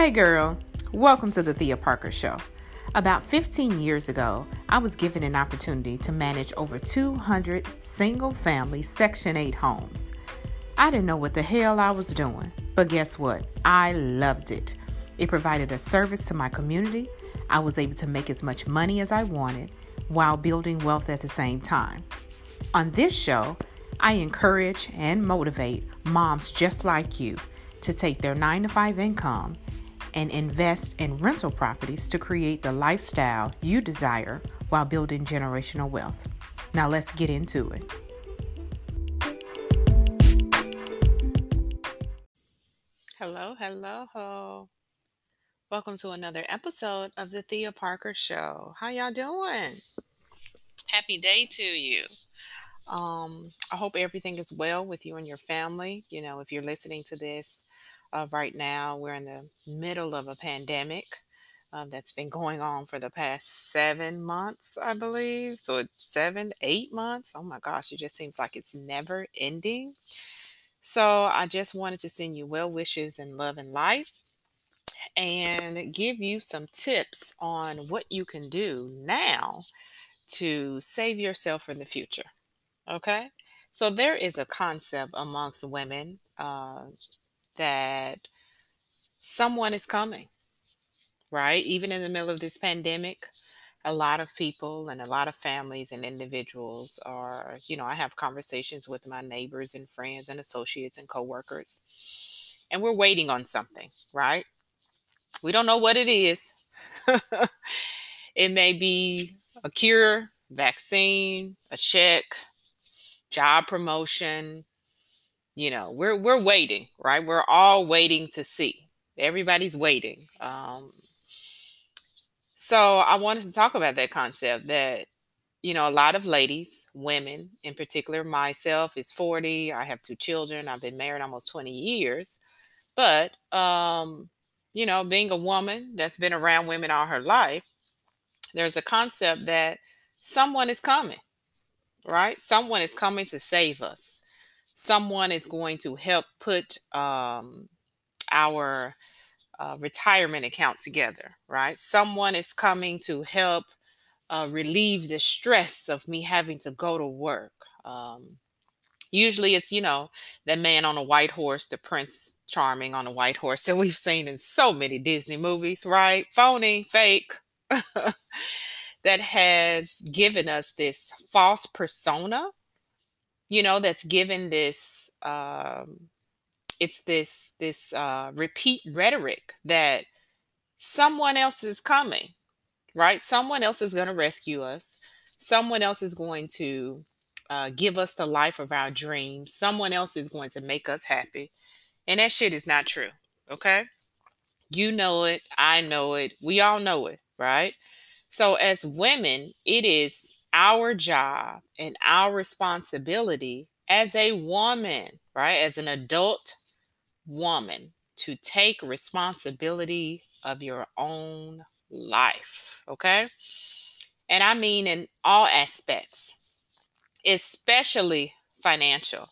Hey girl, welcome to the Thea Parker Show. About 15 years ago, I was given an opportunity to manage over 200 single family Section 8 homes. I didn't know what the hell I was doing, but guess what? I loved it. It provided a service to my community. I was able to make as much money as I wanted while building wealth at the same time. On this show, I encourage and motivate moms just like you to take their 9 to 5 income and invest in rental properties to create the lifestyle you desire while building generational wealth. Now, let's get into it. Hello, hello. Welcome to another episode of the Thea Parker Show. How y'all doing? Happy day to you. Um, I hope everything is well with you and your family. You know, if you're listening to this uh, right now. We're in the middle of a pandemic um, that's been going on for the past seven months, I believe. So it's seven, eight months. Oh my gosh, it just seems like it's never ending. So I just wanted to send you well wishes and love and life and give you some tips on what you can do now to save yourself in the future. Okay. So there is a concept amongst women uh, that someone is coming, right? Even in the middle of this pandemic, a lot of people and a lot of families and individuals are, you know, I have conversations with my neighbors and friends and associates and coworkers, and we're waiting on something, right? We don't know what it is. it may be a cure, vaccine, a check, job promotion, you know we're we're waiting right? We're all waiting to see. Everybody's waiting. Um so i wanted to talk about that concept that you know a lot of ladies women in particular myself is 40 i have two children i've been married almost 20 years. But um you know being a woman that's been around women all her life there's a concept that someone is coming right? Someone is coming to save us someone is going to help put um, our uh, retirement account together, right? Someone is coming to help uh, relieve the stress of me having to go to work. Um, usually it's, you know, the man on a white horse, the prince charming on a white horse that we've seen in so many Disney movies, right? Phony, fake. that has given us this false persona you know that's given this um it's this this uh repeat rhetoric that someone else is coming right? Someone else is going to rescue us. Someone else is going to uh, give us the life of our dreams. Someone else is going to make us happy. And that shit is not true okay? You know it. I know it. We all know it right? So as women it is our job and our responsibility as a woman, right? As an adult woman to take responsibility of your own life, okay? And I mean in all aspects, especially financial,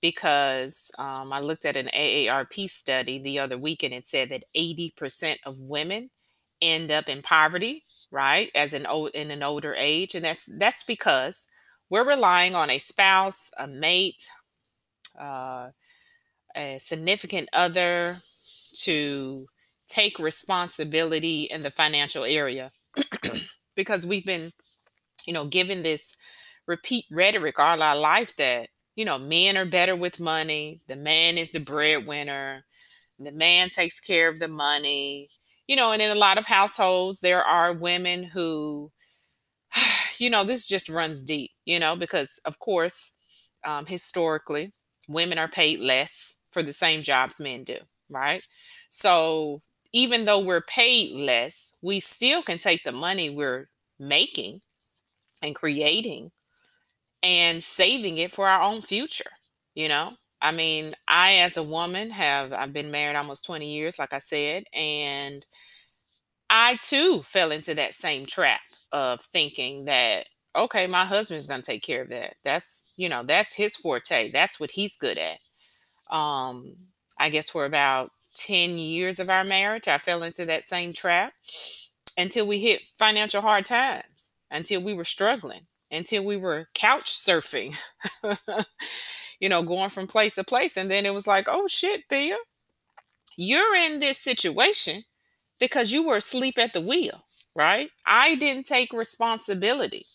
because um, I looked at an AARP study the other week and it said that 80% of women end up in poverty right as an old in an older age and that's that's because we're relying on a spouse a mate uh, a significant other to take responsibility in the financial area because we've been you know given this repeat rhetoric all our life that you know men are better with money the man is the breadwinner the man takes care of the money you know, and in a lot of households, there are women who, you know, this just runs deep, you know, because of course, um, historically, women are paid less for the same jobs men do, right? So even though we're paid less, we still can take the money we're making and creating and saving it for our own future, you know? I mean, I as a woman have I've been married almost 20 years, like I said, and I too fell into that same trap of thinking that okay, my husband's going to take care of that. That's, you know, that's his forte. That's what he's good at. Um I guess for about 10 years of our marriage, I fell into that same trap until we hit financial hard times, until we were struggling, until we were couch surfing, you know, going from place to place. And then it was like, oh shit, Thea, you're in this situation because you were asleep at the wheel, right? I didn't take responsibility.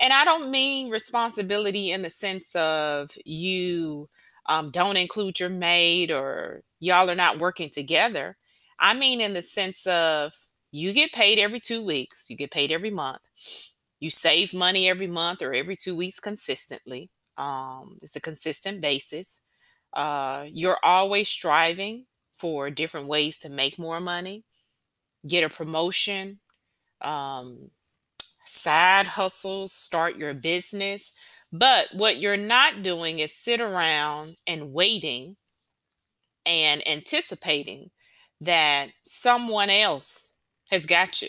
And I don't mean responsibility in the sense of you um, don't include your maid or y'all are not working together. I mean, in the sense of you get paid every two weeks, you get paid every month, you save money every month or every two weeks consistently. Um, it's a consistent basis. Uh, you're always striving for different ways to make more money, get a promotion, um, side hustles, start your business. But what you're not doing is sit around and waiting and anticipating that someone else has got you.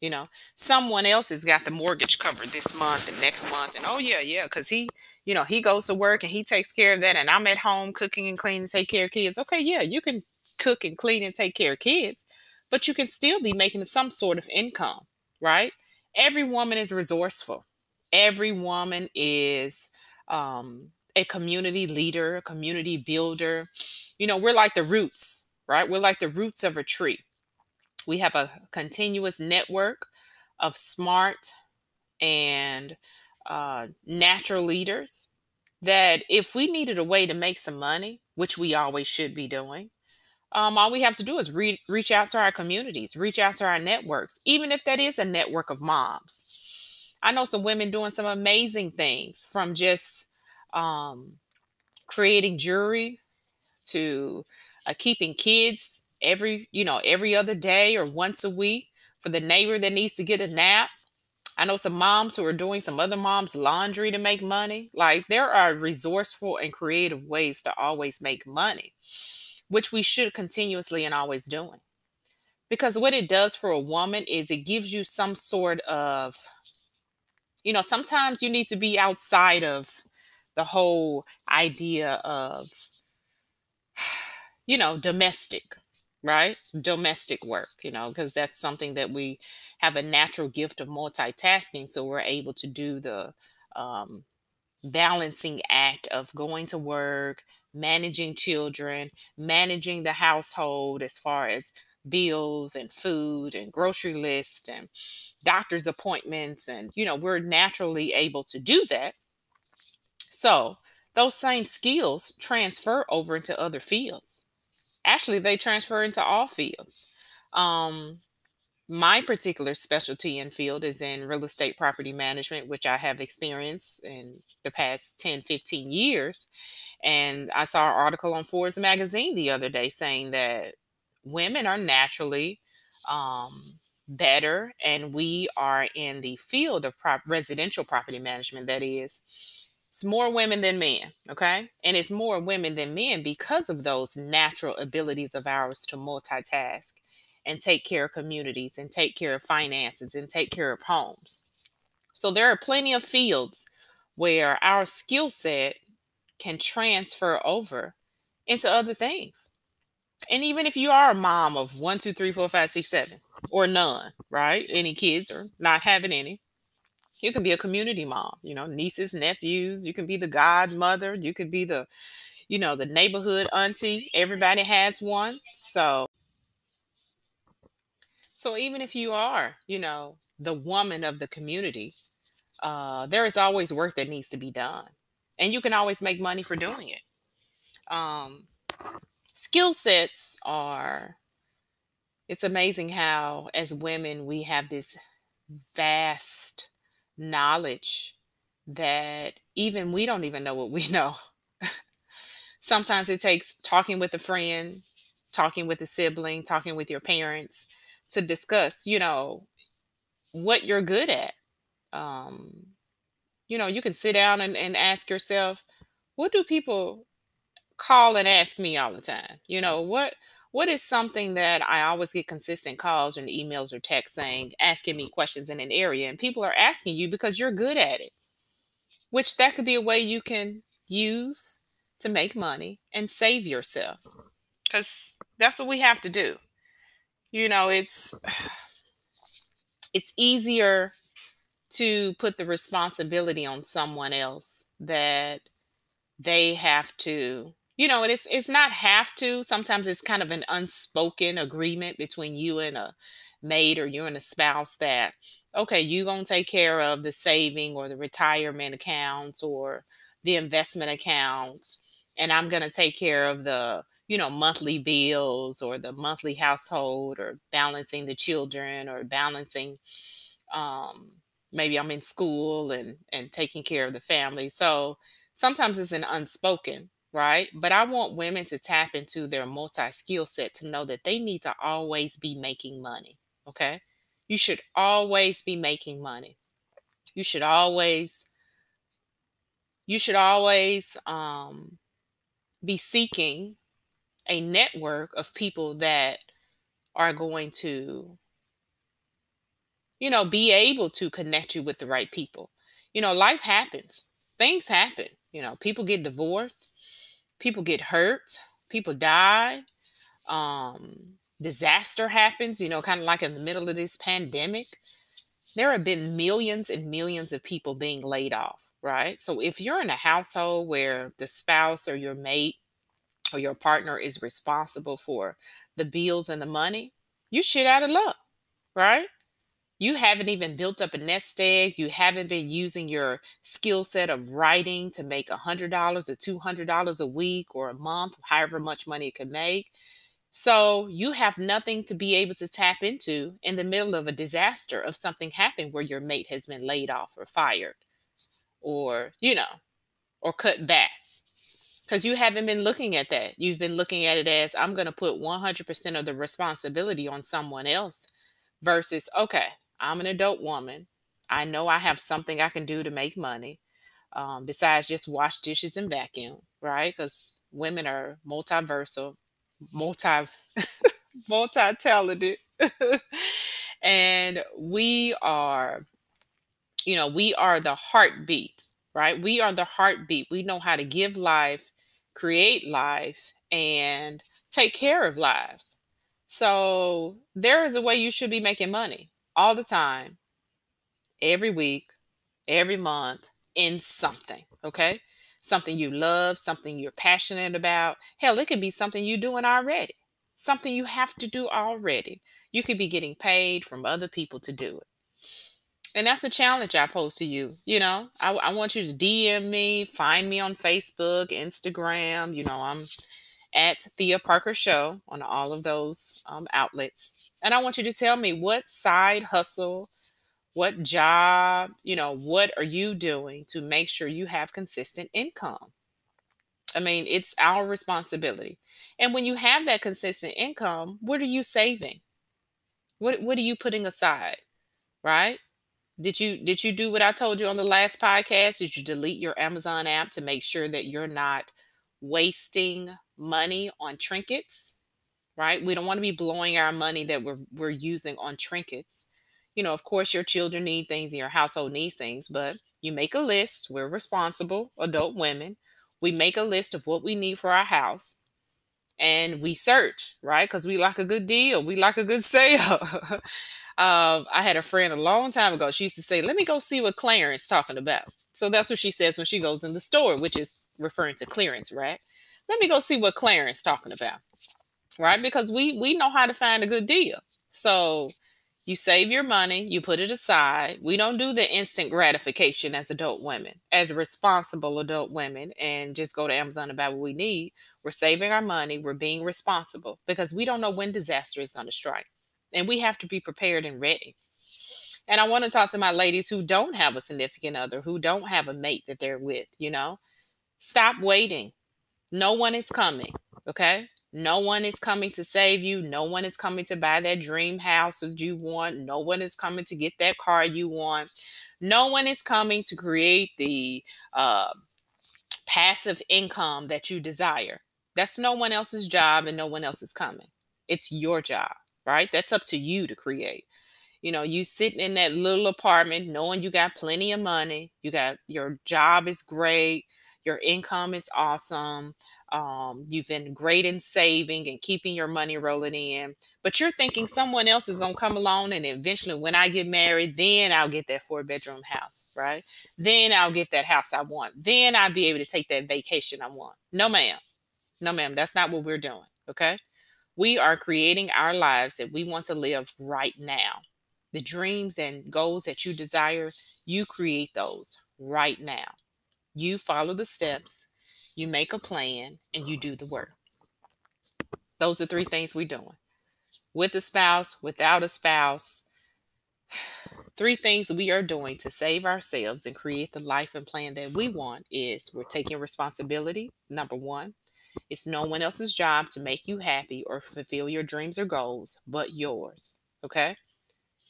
You know, someone else has got the mortgage covered this month and next month. And oh, yeah, yeah, because he, you know, he goes to work and he takes care of that. And I'm at home cooking and cleaning, take care of kids. Okay, yeah, you can cook and clean and take care of kids, but you can still be making some sort of income, right? every woman is resourceful. Every woman is um, a community leader, a community builder. You know, we're like the roots, right? We're like the roots of a tree. We have a continuous network of smart and uh, natural leaders that if we needed a way to make some money, which we always should be doing, um, all we have to do is re- reach out to our communities, reach out to our networks, even if that is a network of moms. I know some women doing some amazing things from just um, creating jewelry to uh, keeping kids every, you know, every other day or once a week for the neighbor that needs to get a nap. I know some moms who are doing some other moms' laundry to make money. Like there are resourceful and creative ways to always make money which we should continuously and always doing. Because what it does for a woman is it gives you some sort of, you know, sometimes you need to be outside of the whole idea of, you know, domestic, right? Domestic work, you know, because that's something that we have a natural gift of multitasking. So we're able to do the um, balancing act of going to work, managing children, managing the household as far as bills and food and grocery lists and doctor's appointments. And, you know, we're naturally able to do that. So those same skills transfer over into other fields. Actually, they transfer into all fields. Um, my particular specialty and field is in real estate property management, which I have experienced in the past 10, 15 years. And I saw an article on Forbes magazine the other day saying that women are naturally um, better, and we are in the field of prop- residential property management. That is, it's more women than men, okay? And it's more women than men because of those natural abilities of ours to multitask and take care of communities and take care of finances and take care of homes. So there are plenty of fields where our skill set can transfer over into other things. And even if you are a mom of one, two, three, four, five, six, seven, or none, right? Any kids or not having any, you can be a community mom, you know, nieces, nephews. You can be the godmother. You could be the, you know, the neighborhood auntie. Everybody has one. So, so even if you are, you know, the woman of the community, uh, there is always work that needs to be done and you can always make money for doing it. Um, skill sets are, it's amazing how, as women, we have this vast knowledge that even we don't even know what we know. Sometimes it takes talking with a friend, talking with a sibling, talking with your parents to discuss, you know, what you're good at. Um, you know, you can sit down and, and ask yourself, what do people call and ask me all the time? You know, what what is something that I always get consistent calls and emails or texts saying, asking me questions in an area, and people are asking you because you're good at it. Which that could be a way you can use to make money and save yourself. because that's what we have to do. You know, it's it's easier to put the responsibility on someone else that they have to you know it's it's not have to. Sometimes it's kind of an unspoken agreement between you and a mate or you and a spouse that okay you're going to take care of the saving or the retirement accounts or the investment accounts and i'm going to take care of the you know monthly bills or the monthly household or balancing the children or balancing um maybe i'm in school and and taking care of the family. So sometimes it's an unspoken right? But i want women to tap into their multi skill set to know that they need to always be making money okay? You should always be making money. You should always you should always um, be seeking a network of people that are going to you know be able to connect you with the right people. You know life happens. Things happen. You know people get divorced people get hurt people die um disaster happens you know kind of like in the middle of this pandemic. There have been millions and millions of people being laid off right so if you're in a household where the spouse or your mate or your partner is responsible for the bills and the money, you shit out of luck, right? You haven't even built up a nest egg. You haven't been using your skill set of writing to make a $100 or $200 a week or a month, however much money it can make. So you have nothing to be able to tap into in the middle of a disaster of something happened where your mate has been laid off or fired or, you know, or cut back because you haven't been looking at that. You've been looking at it as I'm going to put 100% of the responsibility on someone else versus, okay, I'm an adult woman. I know I have something I can do to make money um, besides just wash dishes and vacuum, right? Because women are multiversal, multi, multi-talented, and we are, you know, we are the heartbeat, right? We are the heartbeat. We know how to give life create life and take care of lives. So there is a way you should be making money all the time, every week, every month in something, okay? Something you love, something you're passionate about. Hell, it could be something you're doing already, something you have to do already. You could be getting paid from other people to do it and that's a challenge I pose to you. You know, I, I want you to DM me, find me on Facebook, Instagram. You know, I'm at Thea Parker Show on all of those um, outlets. And I want you to tell me what side hustle, what job, you know, what are you doing to make sure you have consistent income? I mean, it's our responsibility. And when you have that consistent income, what are you saving? What what are you putting aside? Right? Did you did you do what I told you on the last podcast? Did you delete your Amazon app to make sure that you're not wasting money on trinkets? Right? We don't want to be blowing our money that we're we're using on trinkets. You know, of course your children need things and your household needs things, but you make a list. We're responsible adult women. We make a list of what we need for our house and we search, right? Because we like a good deal, we like a good sale. Um, I had a friend a long time ago. She used to say, "Let me go see what Clarence talking about." So that's what she says when she goes in the store, which is referring to clearance, right? Let me go see what Clarence talking about, right? Because we we know how to find a good deal. So you save your money, you put it aside. We don't do the instant gratification as adult women, as responsible adult women, and just go to Amazon and buy what we need. We're saving our money, we're being responsible because we don't know when disaster is going to strike and we have to be prepared and ready. And I want to talk to my ladies who don't have a significant other, who don't have a mate that they're with, you know. Stop waiting. No one is coming, okay? No one is coming to save you. No one is coming to buy that dream house that you want. No one is coming to get that car you want. No one is coming to create the uh, passive income that you desire. That's no one else's job and no one else is coming. It's your job right? That's up to you to create. You know, you sitting in that little apartment knowing you got plenty of money, you got your job is great, your income is awesome. Um, you've been great in saving and keeping your money rolling in, but you're thinking someone else is going to come along and eventually, when I get married, then I'll get that four bedroom house, right? Then I'll get that house I want. Then I'll be able to take that vacation I want. No, ma'am. No, ma'am. That's not what we're doing. Okay. We are creating our lives that we want to live right now. The dreams and goals that you desire, you create those right now. You follow the steps you make a plan, and you do the work. Those are three things we're doing with a spouse, without a spouse. Three things we are doing to save ourselves and create the life and plan that we want is we're taking responsibility. Number one, it's no one else's job to make you happy or fulfill your dreams or goals but yours. Okay?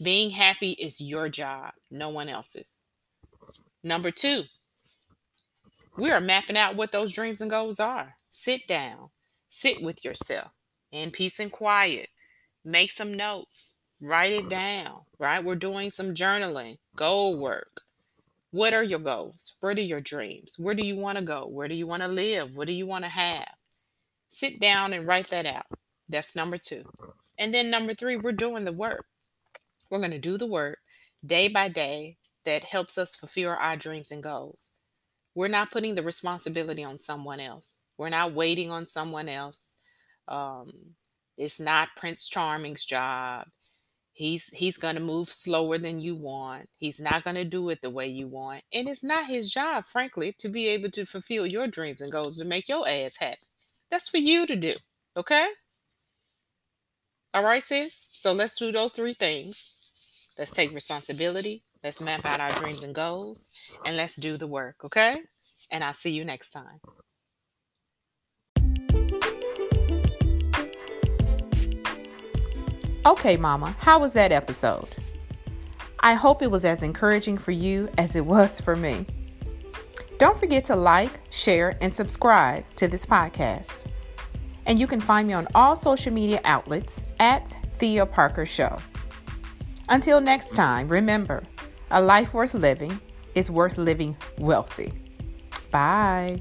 Being happy is your job, no one else's. Number two, we are mapping out what those dreams and goals are. Sit down, sit with yourself in peace and quiet. Make some notes, write it down, right? We're doing some journaling, goal work. What are your goals? What are your dreams? Where do you want to go? Where do you want to live? What do you want to have? Sit down and write that out. That's number two. And then number three, we're doing the work. We're going to do the work day by day that helps us fulfill our dreams and goals. We're not putting the responsibility on someone else. We're not waiting on someone else. Um, it's not Prince Charming's job. He's he's going to move slower than you want. He's not going to do it the way you want. And it's not his job, frankly, to be able to fulfill your dreams and goals to make your ass happy. That's for you to do. Okay? All right, sis? So let's do those three things. Let's take responsibility. Let's map out our dreams and goals and let's do the work, okay? And I'll see you next time. Okay, Mama, how was that episode? I hope it was as encouraging for you as it was for me. Don't forget to like, share, and subscribe to this podcast. And you can find me on all social media outlets at Thea Parker Show. Until next time, remember, a life worth living is worth living wealthy. Bye.